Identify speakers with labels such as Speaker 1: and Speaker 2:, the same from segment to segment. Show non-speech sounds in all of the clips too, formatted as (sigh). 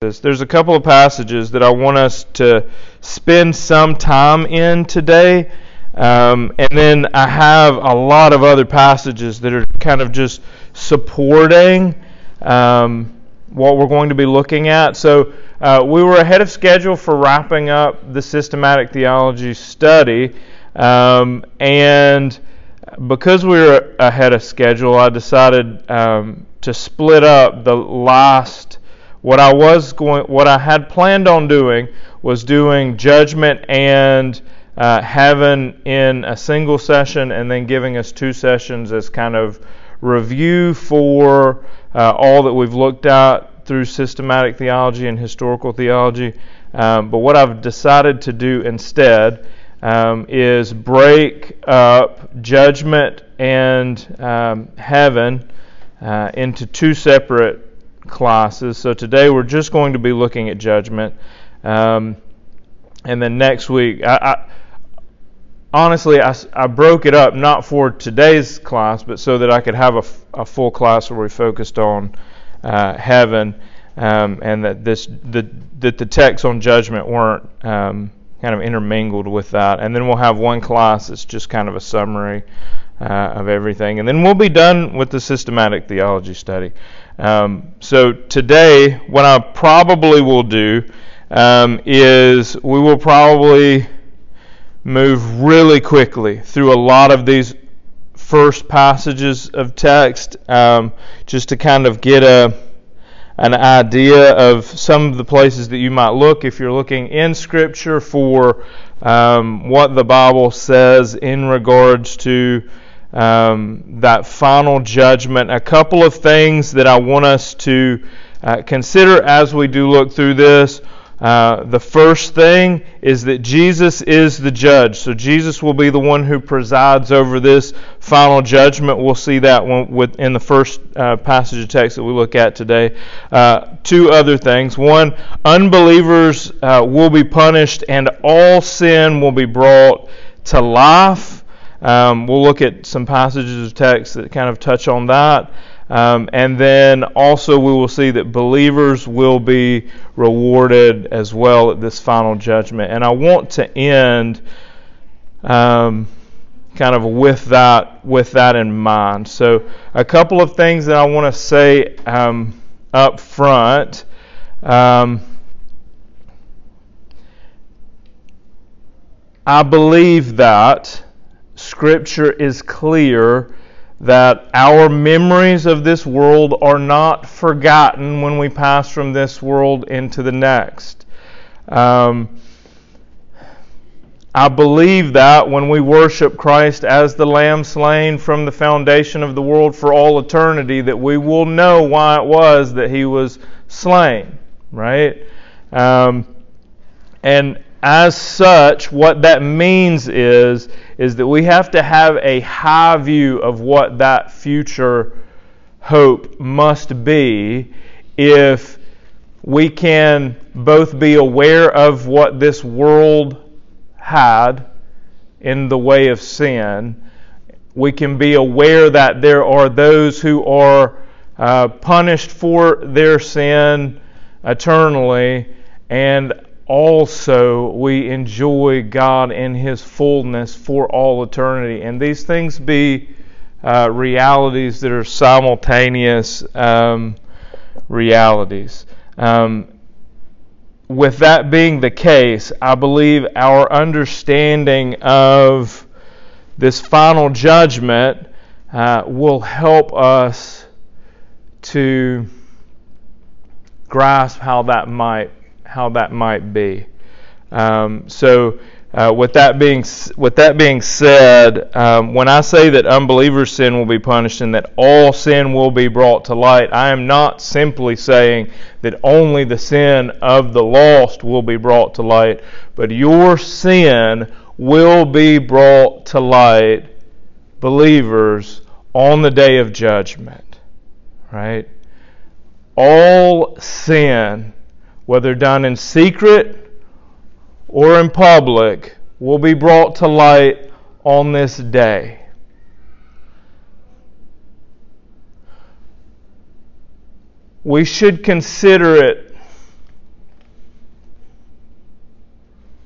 Speaker 1: There's a couple of passages that I want us to spend some time in today. Um, and then I have a lot of other passages that are kind of just supporting um, what we're going to be looking at. So uh, we were ahead of schedule for wrapping up the systematic theology study. Um, and because we were ahead of schedule, I decided um, to split up the last what I was going, what I had planned on doing was doing judgment and uh, heaven in a single session, and then giving us two sessions as kind of review for uh, all that we've looked at through systematic theology and historical theology. Um, but what I've decided to do instead um, is break up judgment and um, heaven uh, into two separate classes. So today we're just going to be looking at judgment. Um, and then next week, I, I honestly, I, I, broke it up not for today's class, but so that I could have a, a full class where we focused on uh, heaven, um, and that this the that the texts on judgment weren't um, kind of intermingled with that. And then we'll have one class that's just kind of a summary uh, of everything, and then we'll be done with the systematic theology study. Um, so today, what I probably will do um, is we will probably move really quickly through a lot of these first passages of text, um, just to kind of get a an idea of some of the places that you might look if you're looking in Scripture for um, what the Bible says in regards to um, that final judgment. A couple of things that I want us to uh, consider as we do look through this. Uh, the first thing is that Jesus is the judge. So Jesus will be the one who presides over this final judgment. We'll see that one with, in the first uh, passage of text that we look at today. Uh, two other things. One, unbelievers uh, will be punished and all sin will be brought to life. Um, we'll look at some passages of text that kind of touch on that. Um, and then also we will see that believers will be rewarded as well at this final judgment. And I want to end um, kind of with that with that in mind. So a couple of things that I want to say um, up front. Um, I believe that Scripture is clear that our memories of this world are not forgotten when we pass from this world into the next. Um, I believe that when we worship Christ as the Lamb slain from the foundation of the world for all eternity, that we will know why it was that He was slain, right? Um, and as such, what that means is, is that we have to have a high view of what that future hope must be if we can both be aware of what this world had in the way of sin. We can be aware that there are those who are uh, punished for their sin eternally, and also we enjoy God in His fullness for all eternity. And these things be uh, realities that are simultaneous um, realities. Um, with that being the case, I believe our understanding of this final judgment uh, will help us to grasp how that might how that might be. Um, so, uh, with that being with that being said, um, when I say that unbelievers' sin will be punished and that all sin will be brought to light, I am not simply saying that only the sin of the lost will be brought to light, but your sin will be brought to light, believers, on the day of judgment. Right? All sin whether done in secret or in public, will be brought to light on this day. We should consider it.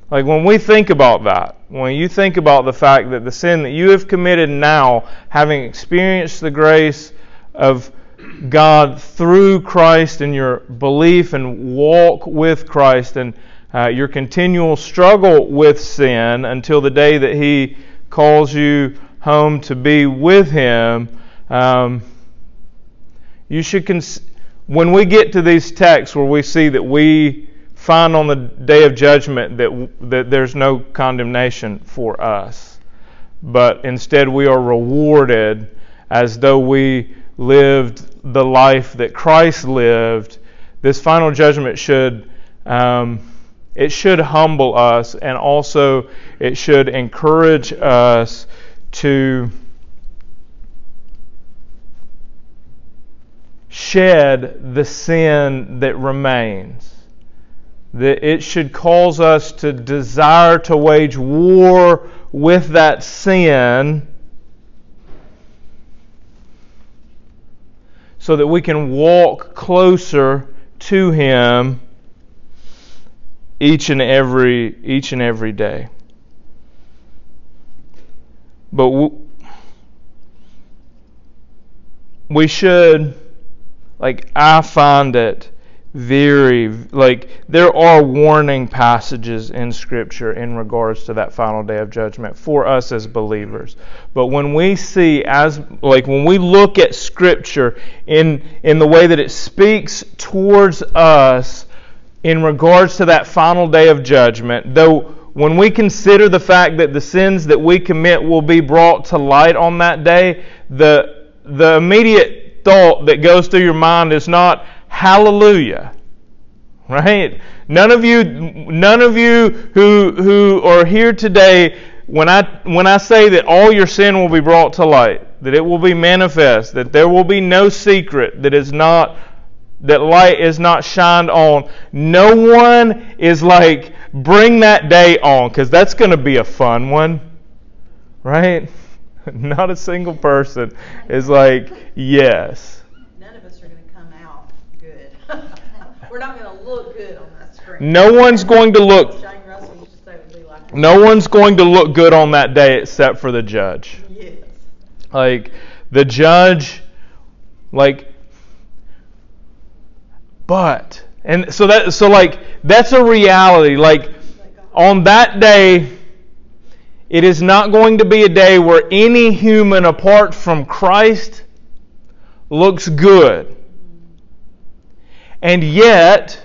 Speaker 1: Like when we think about that, when you think about the fact that the sin that you have committed now, having experienced the grace of God through Christ and your belief and walk with Christ and uh, your continual struggle with sin until the day that He calls you home to be with Him, um, you should. Cons- when we get to these texts where we see that we find on the day of judgment that, that there's no condemnation for us, but instead we are rewarded as though we lived the life that Christ lived. This final judgment should um, it should humble us, and also it should encourage us to shed the sin that remains that it should cause us to desire to wage war with that sin so that we can walk closer to him each and every each and every day. But we should like I find it very like there are warning passages in scripture in regards to that final day of judgment for us as believers. But when we see as like when we look at scripture in in the way that it speaks towards us in regards to that final day of judgment though when we consider the fact that the sins that we commit will be brought to light on that day the the immediate thought that goes through your mind is not Hallelujah. Right? None of you none of you who who are here today when I when I say that all your sin will be brought to light, that it will be manifest, that there will be no secret that is not that light is not shined on. No one is like bring that day on cuz that's going to be a fun one. Right? (laughs) Not a single person is like, "Yes."
Speaker 2: We're not going to look good on that screen.
Speaker 1: No one's going to look. No one's going to look good on that day except for the judge.
Speaker 2: Yes.
Speaker 1: Like the judge, like, but and so that so like that's a reality. Like on that day, it is not going to be a day where any human apart from Christ looks good. And yet,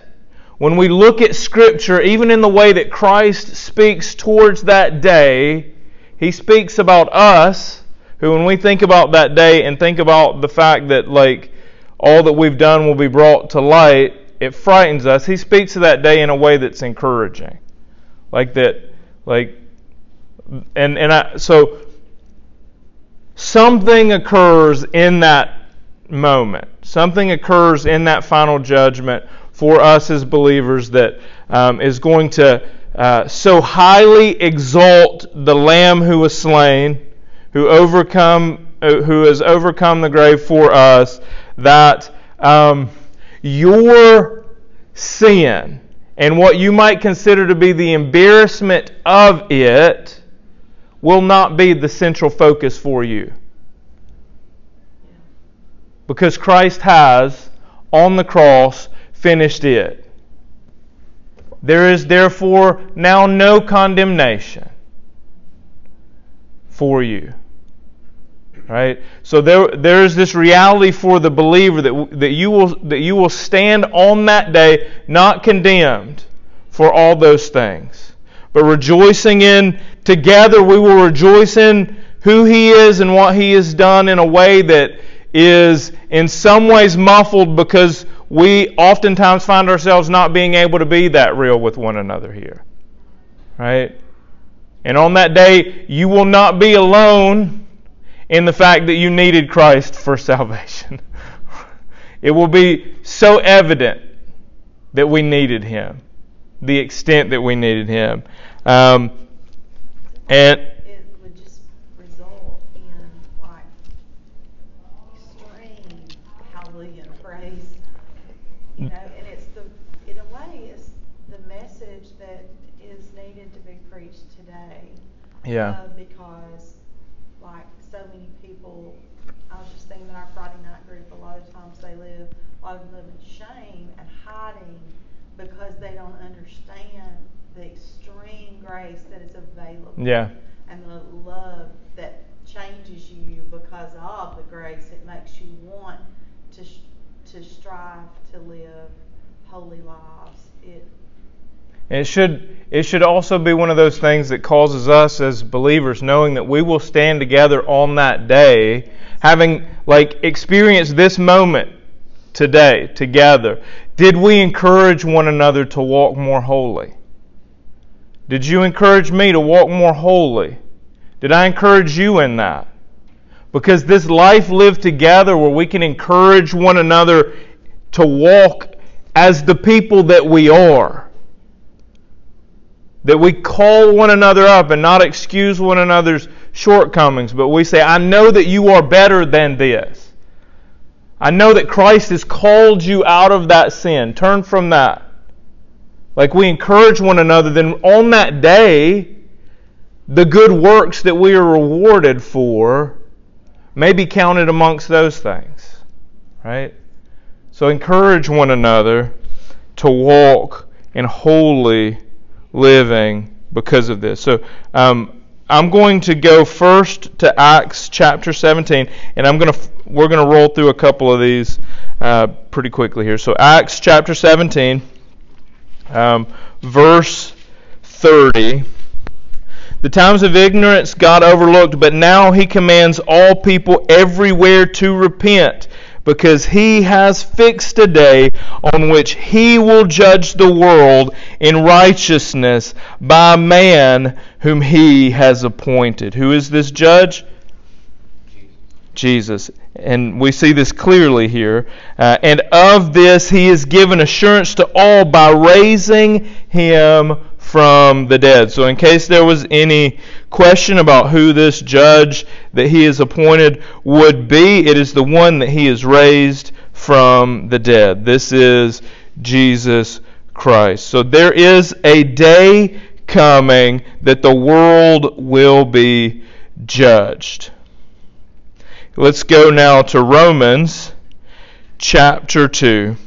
Speaker 1: when we look at Scripture, even in the way that Christ speaks towards that day, He speaks about us, who, when we think about that day and think about the fact that, like, all that we've done will be brought to light, it frightens us. He speaks of that day in a way that's encouraging. Like that, like, and, and I, so something occurs in that moment. Something occurs in that final judgment for us as believers that um, is going to uh, so highly exalt the Lamb who was slain, who overcome, uh, who has overcome the grave for us, that um, your sin and what you might consider to be the embarrassment of it will not be the central focus for you because Christ has, on the cross, finished it. There is therefore now no condemnation for you. Right? So there, there is this reality for the believer that, that, you will, that you will stand on that day not condemned for all those things, but rejoicing in together we will rejoice in who He is and what He has done in a way that is in some ways muffled because we oftentimes find ourselves not being able to be that real with one another here. Right? And on that day, you will not be alone in the fact that you needed Christ for (laughs) salvation. it will be so evident that we needed Him, the extent that we needed Him. Um, and
Speaker 2: You know, and it's the, in a way, it's the message message that is needed to be preached today.
Speaker 1: Yeah.
Speaker 2: Uh, because, like, so many people, I was just thinking in our Friday night group, a lot of times they live, a lot of them live in shame and hiding because they don't understand the extreme grace that is available.
Speaker 1: Yeah.
Speaker 2: And the love that changes you because of the grace. It makes you want to, sh- to strive to live holy lives. It,
Speaker 1: it should it should also be one of those things that causes us as believers knowing that we will stand together on that day having like experienced this moment today together. Did we encourage one another to walk more holy? Did you encourage me to walk more holy? Did I encourage you in that? Because this life lived together where we can encourage one another to walk as the people that we are. That we call one another up and not excuse one another's shortcomings, but we say, I know that you are better than this. I know that Christ has called you out of that sin. Turn from that. Like we encourage one another, then on that day, the good works that we are rewarded for may be counted amongst those things. Right? So encourage one another to walk in holy living because of this. So um, I'm going to go first to Acts chapter 17, and I'm going to we're going to roll through a couple of these uh, pretty quickly here. So Acts chapter 17, um, verse 30. The times of ignorance God overlooked, but now He commands all people everywhere to repent because he has fixed a day on which he will judge the world in righteousness by man whom he has appointed. Who is this judge? Jesus. And we see this clearly here. Uh, and of this he is given assurance to all by raising him from the dead. So, in case there was any question about who this judge that he is appointed would be, it is the one that he is raised from the dead. This is Jesus Christ. So, there is a day coming that the world will be judged. Let's go now to Romans chapter 2.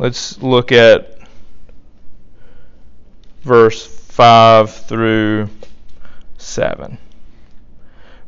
Speaker 1: Let's look at verse 5 through 7.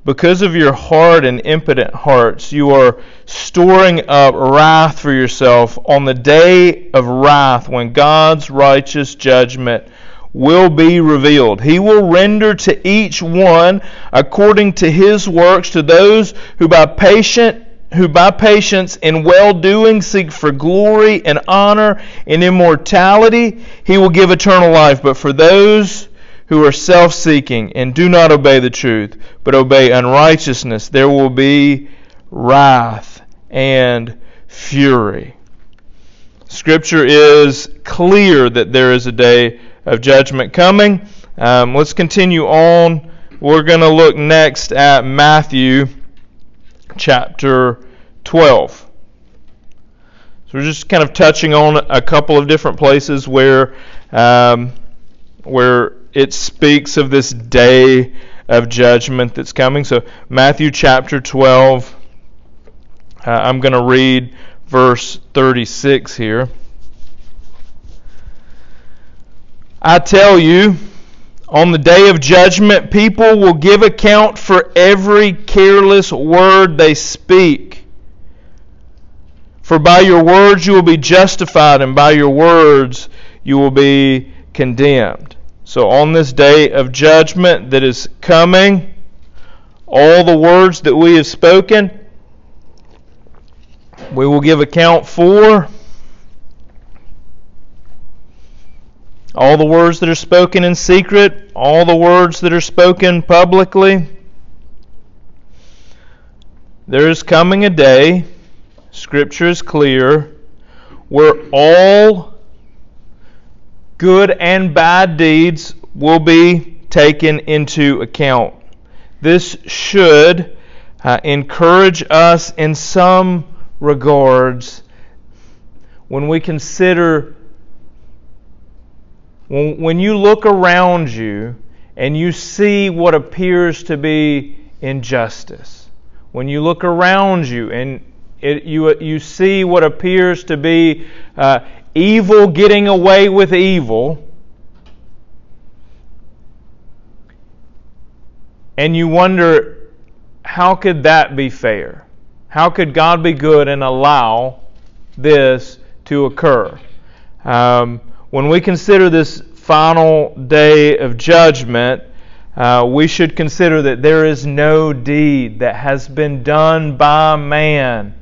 Speaker 1: Because of your hard and impotent hearts, you are storing up wrath for yourself on the day of wrath when God's righteous judgment will be revealed. He will render to each one according to his works to those who by patient who by patience and well doing seek for glory and honor and immortality, he will give eternal life. But for those who are self seeking and do not obey the truth, but obey unrighteousness, there will be wrath and fury. Scripture is clear that there is a day of judgment coming. Um, let's continue on. We're going to look next at Matthew chapter 12. So we're just kind of touching on a couple of different places where um, where it speaks of this day of judgment that's coming. So Matthew chapter 12. Uh, I'm going to read verse 36 here. I tell you, on the day of judgment, people will give account for every careless word they speak. For by your words you will be justified, and by your words you will be condemned. So, on this day of judgment that is coming, all the words that we have spoken, we will give account for. All the words that are spoken in secret, all the words that are spoken publicly. There is coming a day, Scripture is clear, where all good and bad deeds will be taken into account. This should uh, encourage us in some regards when we consider, when, you look around you and you see what appears to be injustice, when you look around you and it, you, you see what appears to be uh, evil getting away with evil, and you wonder, how could that be fair? How could God be good and allow this to occur? Um, when we consider this final day of judgment, uh, we should consider that there is no deed that has been done by man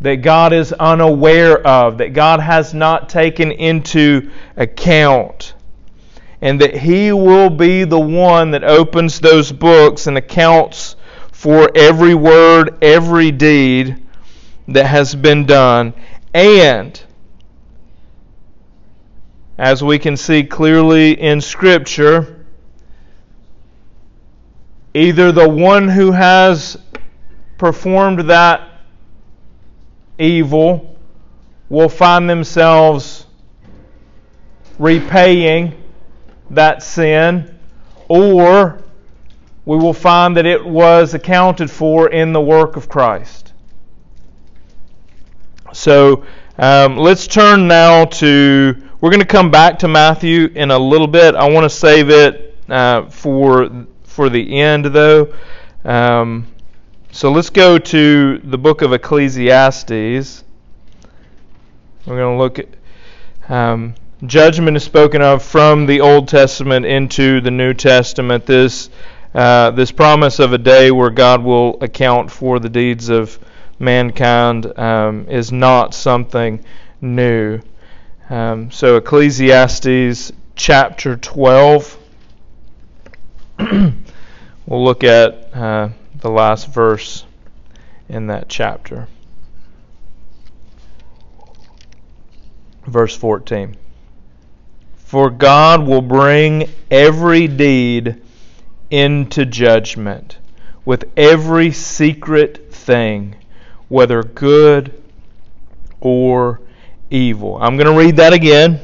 Speaker 1: that God is unaware of, that God has not taken into account, and that He will be the one that opens those books and accounts for every word, every deed that has been done. And, as we can see clearly in Scripture, either the one who has performed that evil will find themselves repaying that sin, or we will find that it was accounted for in the work of Christ. So um, let's turn now to. We're going to come back to Matthew in a little bit. I want to save it uh, for for the end, though. Um, so let's go to the book of Ecclesiastes. We're going to look at um, judgment is spoken of from the Old Testament into the New Testament. This uh, this promise of a day where God will account for the deeds of mankind um, is not something new. Um, so Ecclesiastes chapter 12. (clears throat) we'll look at. Uh, the last verse in that chapter. Verse 14. For God will bring every deed into judgment with every secret thing, whether good or evil. I'm going to read that again.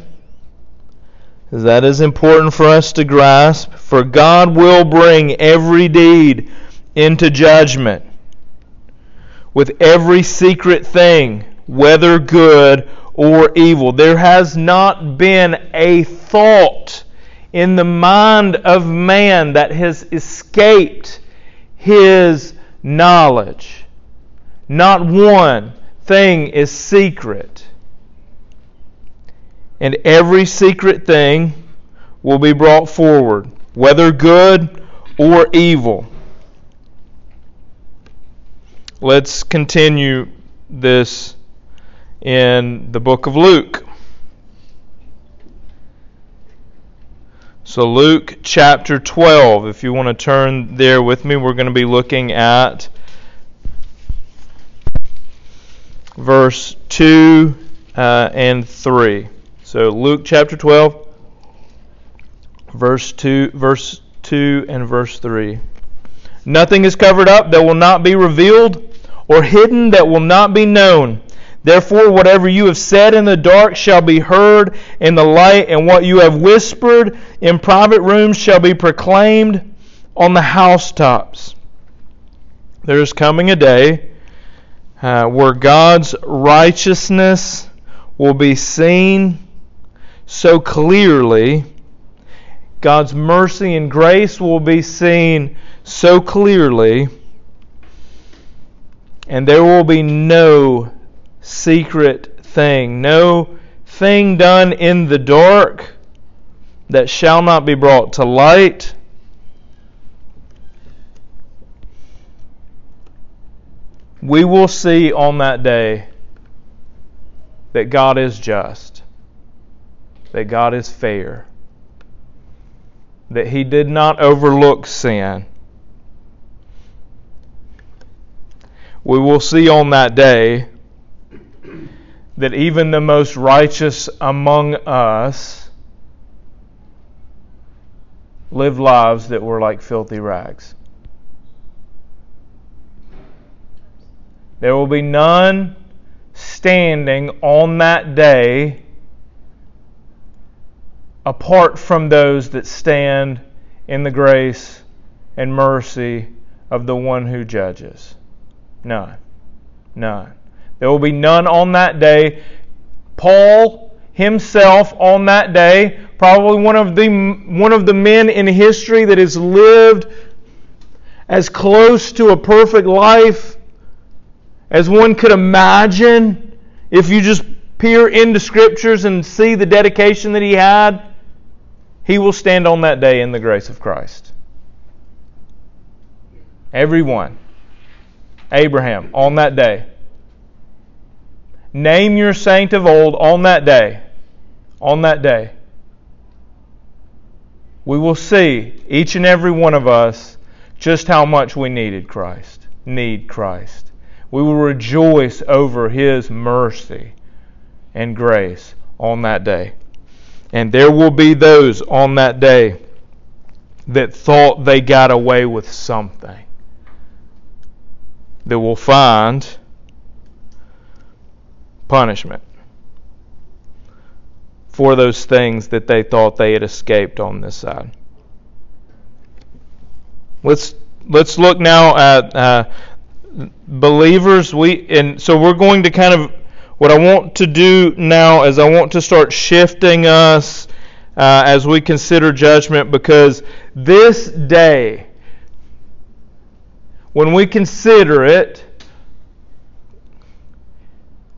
Speaker 1: That is important for us to grasp. For God will bring every deed into judgment with every secret thing, whether good or evil. There has not been a thought in the mind of man that has escaped his knowledge. Not one thing is secret. And every secret thing will be brought forward, whether good or evil. Let's continue this in the book of Luke. So, Luke chapter 12, if you want to turn there with me, we're going to be looking at verse 2 uh, and 3. So, Luke chapter 12, verse 2, verse 2 and verse 3. Nothing is covered up that will not be revealed or hidden that will not be known. Therefore, whatever you have said in the dark shall be heard in the light, and what you have whispered in private rooms shall be proclaimed on the housetops. There is coming a day uh, where God's righteousness will be seen so clearly, God's mercy and grace will be seen so clearly and there will be no secret thing, no thing done in the dark that shall not be brought to light. We will see on that day that God is just, that God is fair, that He did not overlook sin we will see on that day that even the most righteous among us live lives that were like filthy rags. There will be none standing on that day apart from those that stand in the grace and mercy of the one who judges. None. None. There will be none on that day. Paul himself on that day, probably one of the one of the men in history that has lived as close to a perfect life as one could imagine if you just peer into scriptures and see the dedication that he had, he will stand on that day in the grace of Christ. Everyone. Abraham on that day. Name your saint of old on that day. On that day. We will see, each and every one of us, just how much we needed Christ. Need Christ. We will rejoice over His mercy and grace on that day. And there will be those on that day that thought they got away with something that will find punishment for those things that they thought they had escaped on this side. Let's let's look now at uh, believers. We and so we're going to kind of what I want to do now is I want to start shifting us uh, as we consider judgment because this day when we consider it,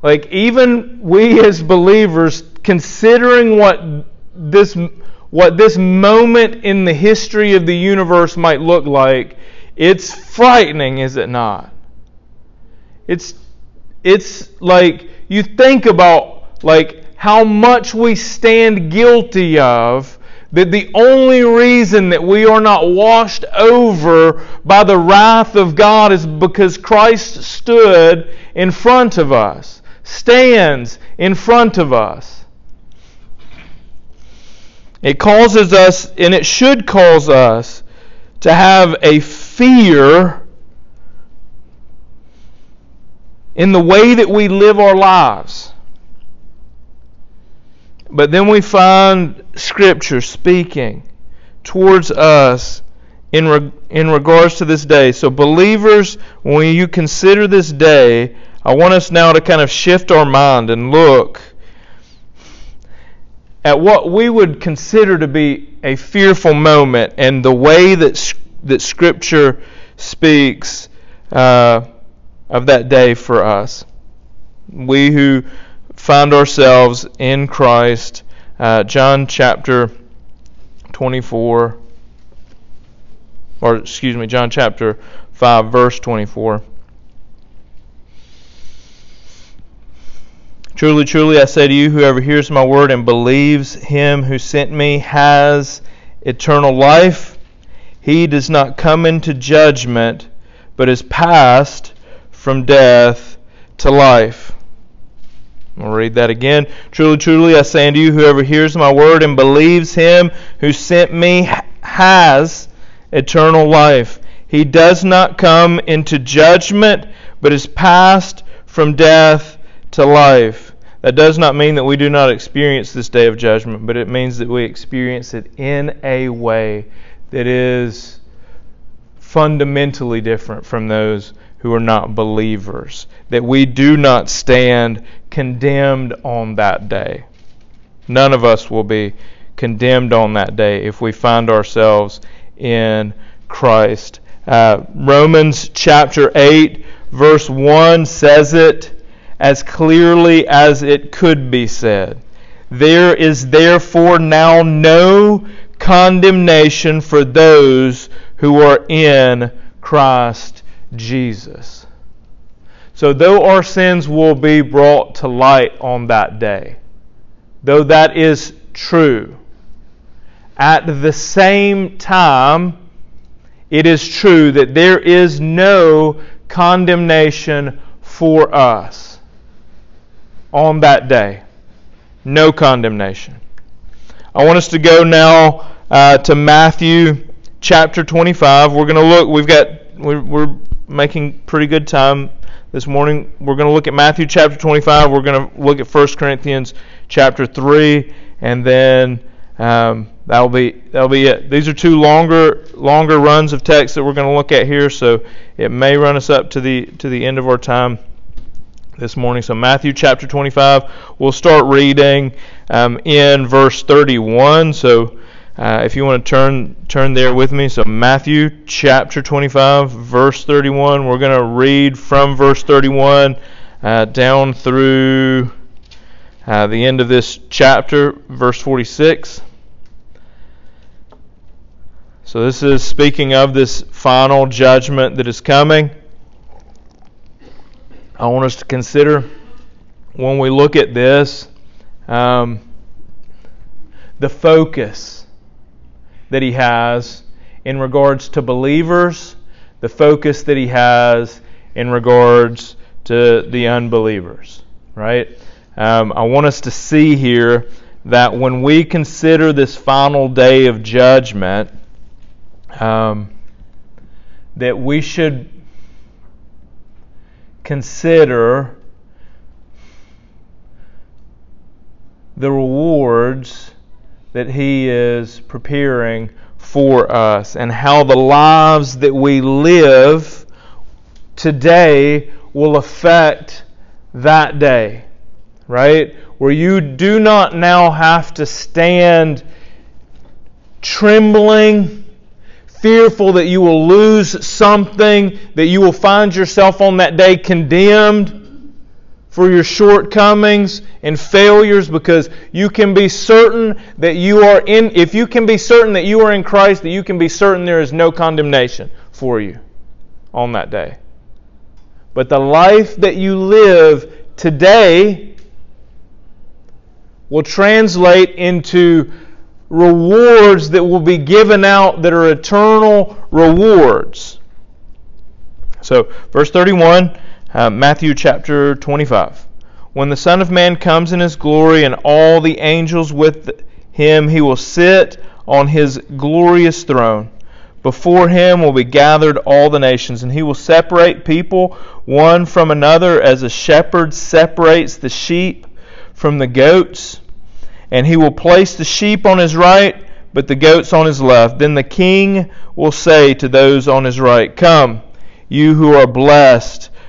Speaker 1: like even we as believers considering what this what this moment in the history of the universe might look like, it's frightening, is it not? It's it's like you think about like how much we stand guilty of that the only reason that we are not washed over by the wrath of God is because Christ stood in front of us, stands in front of us. It causes us, and it should cause us, to have a fear in the way that we live our lives. But then we find Scripture speaking towards us in, re- in regards to this day. So, believers, when you consider this day, I want us now to kind of shift our mind and look at what we would consider to be a fearful moment and the way that, that Scripture speaks uh, of that day for us. We who find ourselves in Christ. Uh, John chapter 24, or excuse me, John chapter 5, verse 24. Truly, truly, I say to you, whoever hears my word and believes him who sent me has eternal life. He does not come into judgment, but is passed from death to life. I'll read that again. Truly, truly, I say unto you, whoever hears my word and believes him who sent me has eternal life. He does not come into judgment, but is passed from death to life. That does not mean that we do not experience this day of judgment, but it means that we experience it in a way that is fundamentally different from those who are not believers. That we do not stand condemned on that day. None of us will be condemned on that day if we find ourselves in Christ. Uh, Romans chapter 8, verse 1 says it as clearly as it could be said. There is therefore now no condemnation for those who are in Christ Jesus. So, though our sins will be brought to light on that day, though that is true, at the same time, it is true that there is no condemnation for us on that day. No condemnation. I want us to go now uh, to Matthew chapter 25. We're going to look, we've got, we're, we're making pretty good time this morning. We're going to look at Matthew chapter 25. We're going to look at 1 Corinthians chapter 3, and then um, that'll be that'll be it. These are two longer longer runs of text that we're going to look at here, so it may run us up to the to the end of our time this morning. So Matthew chapter 25, we'll start reading um, in verse 31. So uh, if you want to turn turn there with me, so Matthew chapter 25, verse 31. We're going to read from verse 31 uh, down through uh, the end of this chapter, verse 46. So this is speaking of this final judgment that is coming. I want us to consider when we look at this um, the focus that he has in regards to believers, the focus that he has in regards to the unbelievers, right? Um, I want us to see here that when we consider this final day of judgment, um, that we should consider the rewards that He is preparing for us and how the lives that we live today will affect that day, right? Where you do not now have to stand trembling fearful that you will lose something, that you will find yourself on that day condemned for your shortcomings and failures because you can be certain that you are in if you can be certain that you are in Christ that you can be certain there is no condemnation for you on that day. But the life that you live today will translate into rewards that will be given out that are eternal rewards. So, verse 31, uh, Matthew chapter 25. When the Son of Man comes in his glory and all the angels with him, he will sit on his glorious throne. Before him will be gathered all the nations, and he will separate people one from another as a shepherd separates the sheep from the goats and he will place the sheep on his right, but the goats on his left. Then the king will say to those on his right, Come, you who are blessed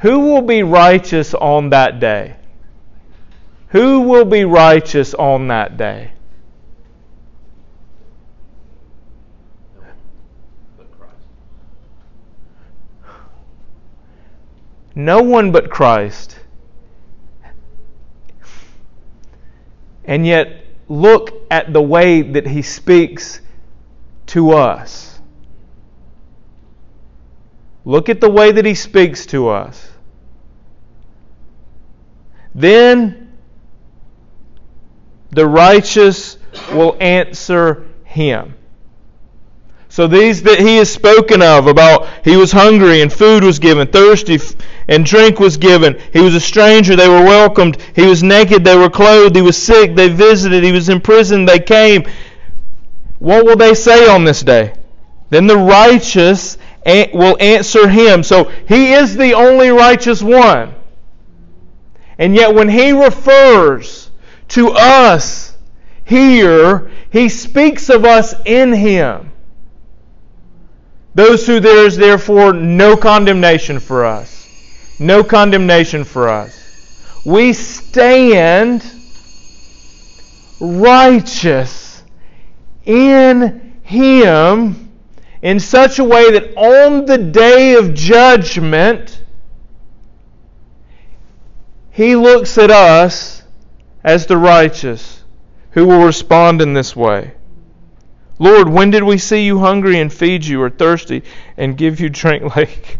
Speaker 1: Who will be righteous on that day? Who will be righteous on that day? No one but Christ. And yet, look at the way that he speaks to us. Look at the way that he speaks to us. Then the righteous will answer him. So these that he has spoken of about he was hungry and food was given, thirsty and drink was given. He was a stranger, they were welcomed. He was naked, they were clothed. He was sick, they visited. He was in prison, they came. What will they say on this day? Then the righteous will answer him. So he is the only righteous one. And yet when he refers to us here, he speaks of us in him. Those who there is therefore no condemnation for us. No condemnation for us. We stand righteous in Him in such a way that on the day of judgment, he looks at us as the righteous who will respond in this way. Lord, when did we see you hungry and feed you, or thirsty and give you drink (laughs) like?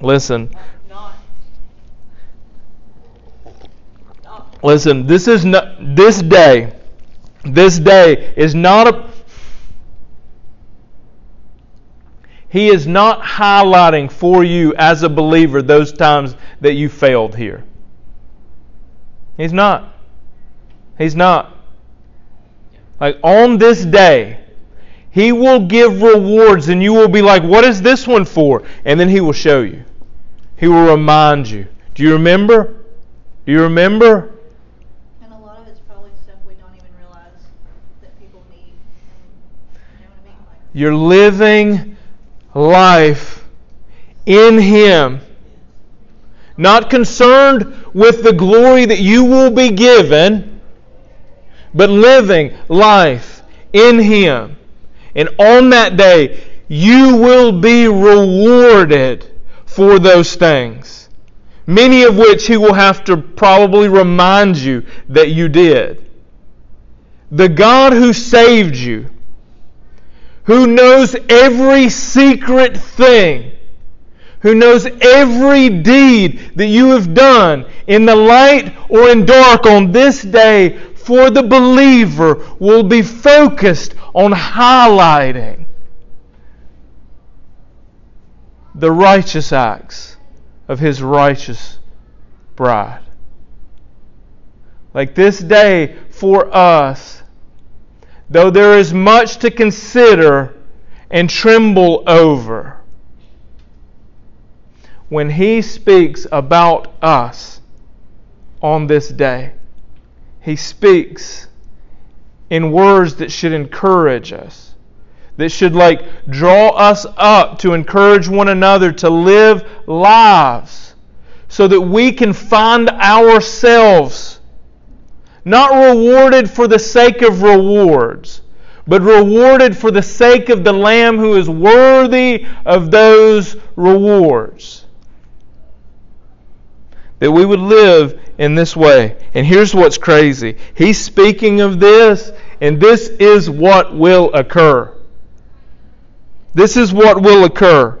Speaker 1: Listen. Listen, this is not this day. This day is not a He is not highlighting for you as a believer those times that you failed here. He's not. He's not. Like on this day, He will give rewards, and you will be like, What is this one for? And then He will show you. He will remind you. Do you remember? Do you remember?
Speaker 3: And a lot of it's probably stuff we don't even realize that people need. And, you know what I mean? Like,
Speaker 1: You're living life in Him. Not concerned with the glory that you will be given, but living life in Him. And on that day, you will be rewarded for those things. Many of which He will have to probably remind you that you did. The God who saved you who knows every secret thing, who knows every deed that you have done in the light or in dark on this day for the believer will be focused on highlighting the righteous acts of his righteous bride. Like this day for us though there is much to consider and tremble over. When he speaks about us on this day, he speaks in words that should encourage us, that should like draw us up to encourage one another to live lives so that we can find ourselves not rewarded for the sake of rewards, but rewarded for the sake of the Lamb who is worthy of those rewards. That we would live in this way. And here's what's crazy He's speaking of this, and this is what will occur. This is what will occur.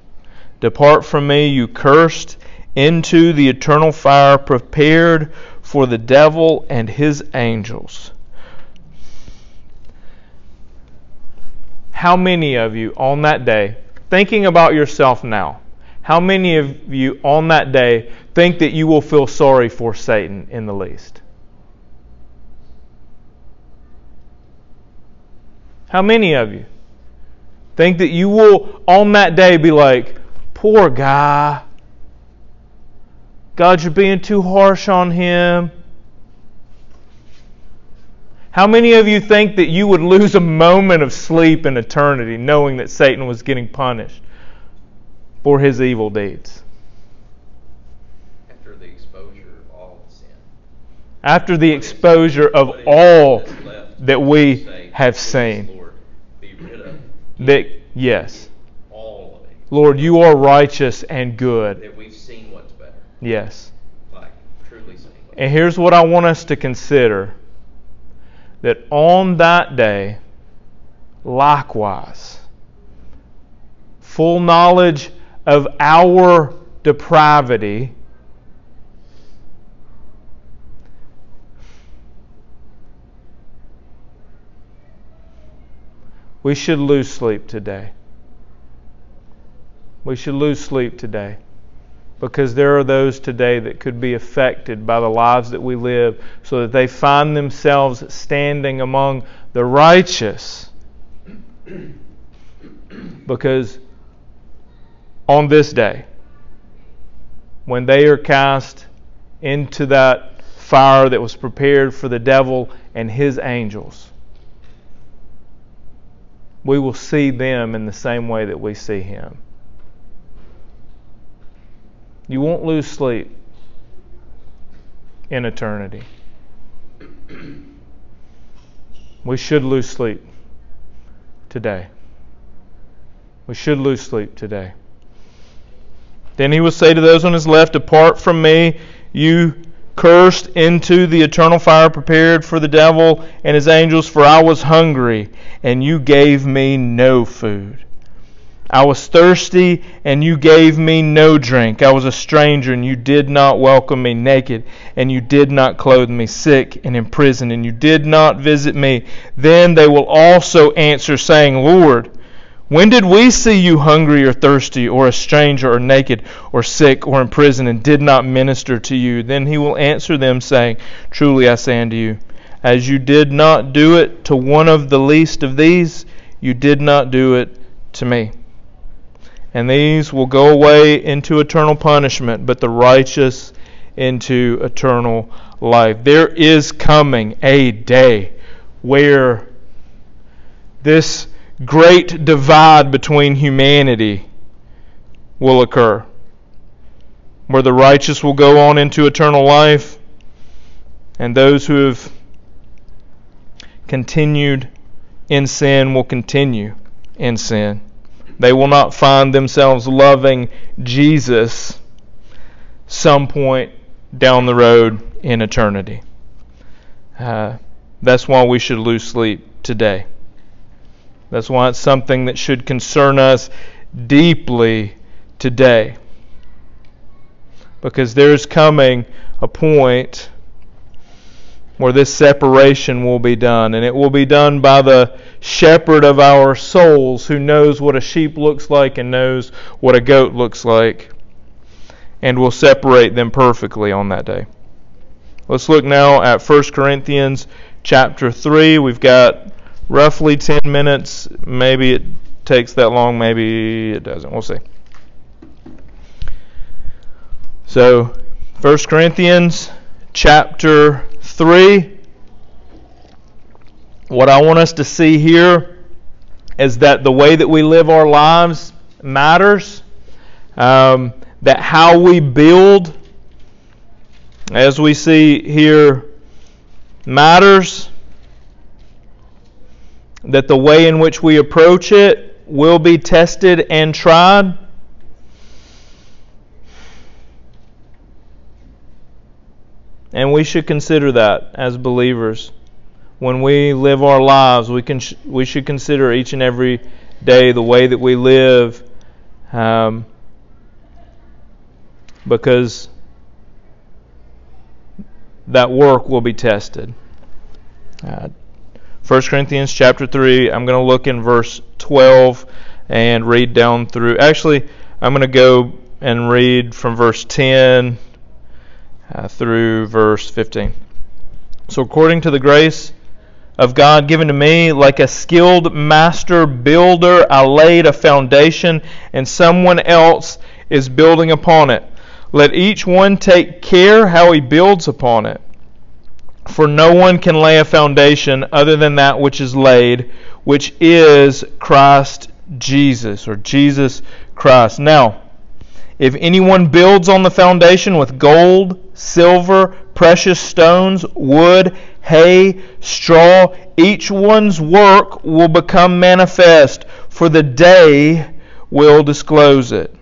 Speaker 1: Depart from me, you cursed, into the eternal fire prepared for the devil and his angels. How many of you on that day, thinking about yourself now, how many of you on that day think that you will feel sorry for Satan in the least? How many of you think that you will on that day be like, Poor guy. God, you're being too harsh on him. How many of you think that you would lose a moment of sleep in eternity knowing that Satan was getting punished for his evil deeds?
Speaker 4: After the exposure of all sin.
Speaker 1: After the exposure of all that we have seen.
Speaker 4: Lord, be rid of
Speaker 1: that, yes,
Speaker 4: all of it.
Speaker 1: Lord, you are righteous and good.
Speaker 4: That we've seen what's better.
Speaker 1: Yes.
Speaker 4: Like, truly seen
Speaker 1: And here's what I want us to consider that on that day, likewise, full knowledge of our depravity, we should lose sleep today. We should lose sleep today because there are those today that could be affected by the lives that we live so that they find themselves standing among the righteous. because on this day, when they are cast into that fire that was prepared for the devil and his angels, we will see them in the same way that we see him. You won't lose sleep in eternity. We should lose sleep today. We should lose sleep today. Then he will say to those on his left, Depart from me, you cursed, into the eternal fire prepared for the devil and his angels, for I was hungry, and you gave me no food. I was thirsty, and you gave me no drink. I was a stranger, and you did not welcome me naked, and you did not clothe me sick and in prison, and you did not visit me. Then they will also answer, saying, Lord, when did we see you hungry or thirsty, or a stranger, or naked, or sick, or in prison, and did not minister to you? Then he will answer them, saying, Truly I say unto you, as you did not do it to one of the least of these, you did not do it to me and these will go away into eternal punishment, but the righteous into eternal life. There is coming a day where this great divide between humanity will occur, where the righteous will go on into eternal life, and those who have continued in sin will continue in sin. They will not find themselves loving Jesus some point down the road in eternity. Uh, that's why we should lose sleep today. That's why it's something that should concern us deeply today. Because there's coming a point where this separation will be done. And it will be done by the shepherd of our souls who knows what a sheep looks like and knows what a goat looks like and will separate them perfectly on that day. Let's look now at 1 Corinthians chapter 3. We've got roughly 10 minutes. Maybe it takes that long, maybe it doesn't. We'll see. So, 1 Corinthians chapter 3, what I want us to see here is that the way that we live our lives matters. Um, that how we build, as we see here, matters. That the way in which we approach it will be tested and tried. And we should consider that as believers. When we live our lives, we, can, we should consider each and every day the way that we live um, because that work will be tested. Uh, 1 Corinthians chapter 3, I'm going to look in verse 12 and read down through. Actually, I'm going to go and read from verse 10 uh, through verse 15. So, according to the grace of God given to me, like a skilled master builder, I laid a foundation, and someone else is building upon it. Let each one take care how he builds upon it. For no one can lay a foundation other than that which is laid, which is Christ Jesus, or Jesus Christ. Now, if anyone builds on the foundation with gold, silver, precious stones, wood, hay, straw, each one's work will become manifest, for the day will disclose it.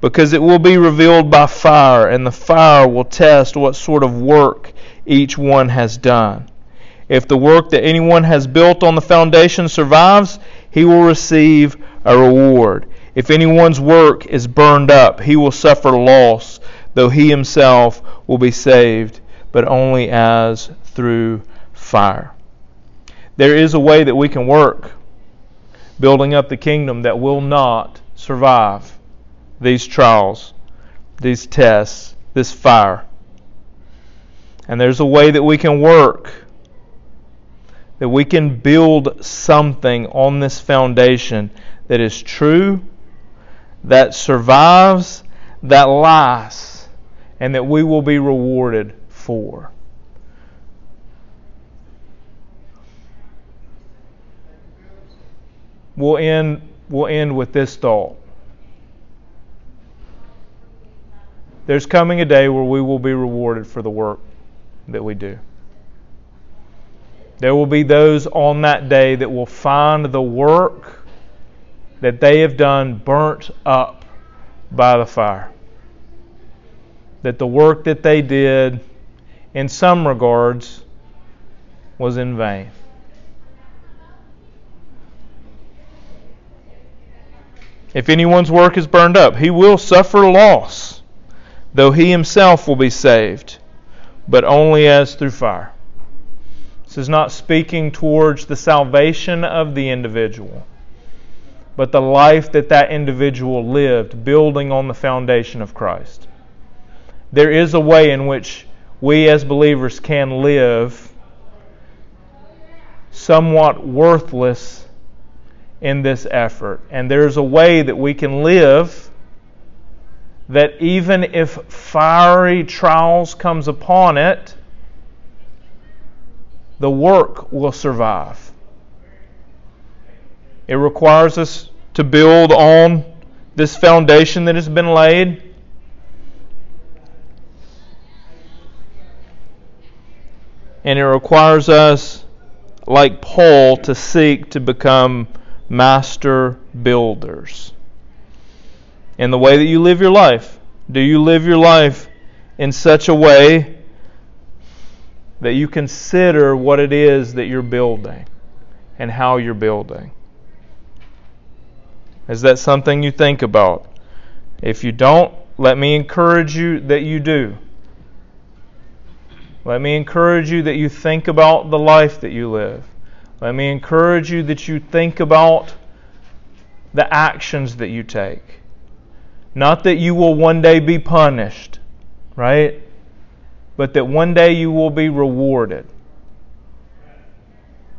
Speaker 1: Because it will be revealed by fire, and the fire will test what sort of work each one has done. If the work that anyone has built on the foundation survives, he will receive a reward. If anyone's work is burned up, he will suffer loss, though he himself will be saved, but only as through fire. There is a way that we can work building up the kingdom that will not survive these trials, these tests, this fire. And there's a way that we can work, that we can build something on this foundation that is true that survives, that lasts, and that we will be rewarded for. We'll end, we'll end with this thought there's coming a day where we will be rewarded for the work that we do. There will be those on that day that will find the work that they have done burnt up by the fire. That the work that they did, in some regards, was in vain. If anyone's work is burned up, he will suffer loss, though he himself will be saved, but only as through fire. This is not speaking towards the salvation of the individual, but the life that that individual lived, building on the foundation of Christ. There is a way in which we as believers can live somewhat worthless in this effort. And there's a way that we can live that even if fiery trials comes upon it, the work will survive. It requires us to build on this foundation that has been laid. And it requires us, like Paul, to seek to become master builders. In the way that you live your life, do you live your life in such a way that you consider what it is that you're building and how you're building? Is that something you think about? If you don't, let me encourage you that you do. Let me encourage you that you think about the life that you live. Let me encourage you that you think about the actions that you take. Not that you will one day be punished, right? But that one day you will be rewarded.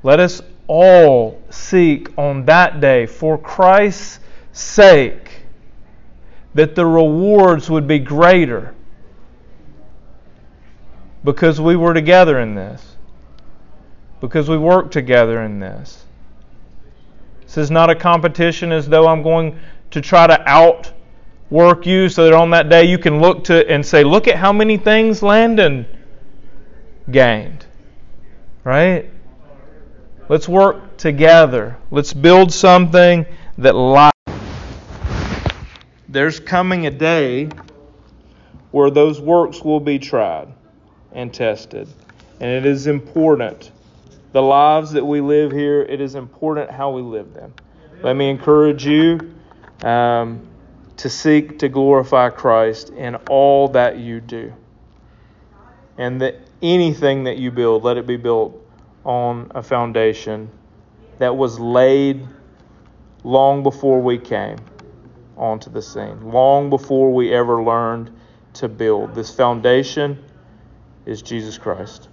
Speaker 1: Let us all seek on that day, for Christ's sake, that the rewards would be greater because we were together in this because we worked together in this. This is not a competition as though I'm going to try to outwork you so that on that day you can look to and say, look at how many things Landon gained. Right? Let's work together. Let's build something that lasts. There's coming a day where those works will be tried and tested. And it is important the lives that we live here, it is important how we live them. Let me encourage you um, to seek to glorify Christ in all that you do. And that anything that you build, let it be built on a foundation that was laid long before we came onto the scene, long before we ever learned to build. This foundation is Jesus Christ.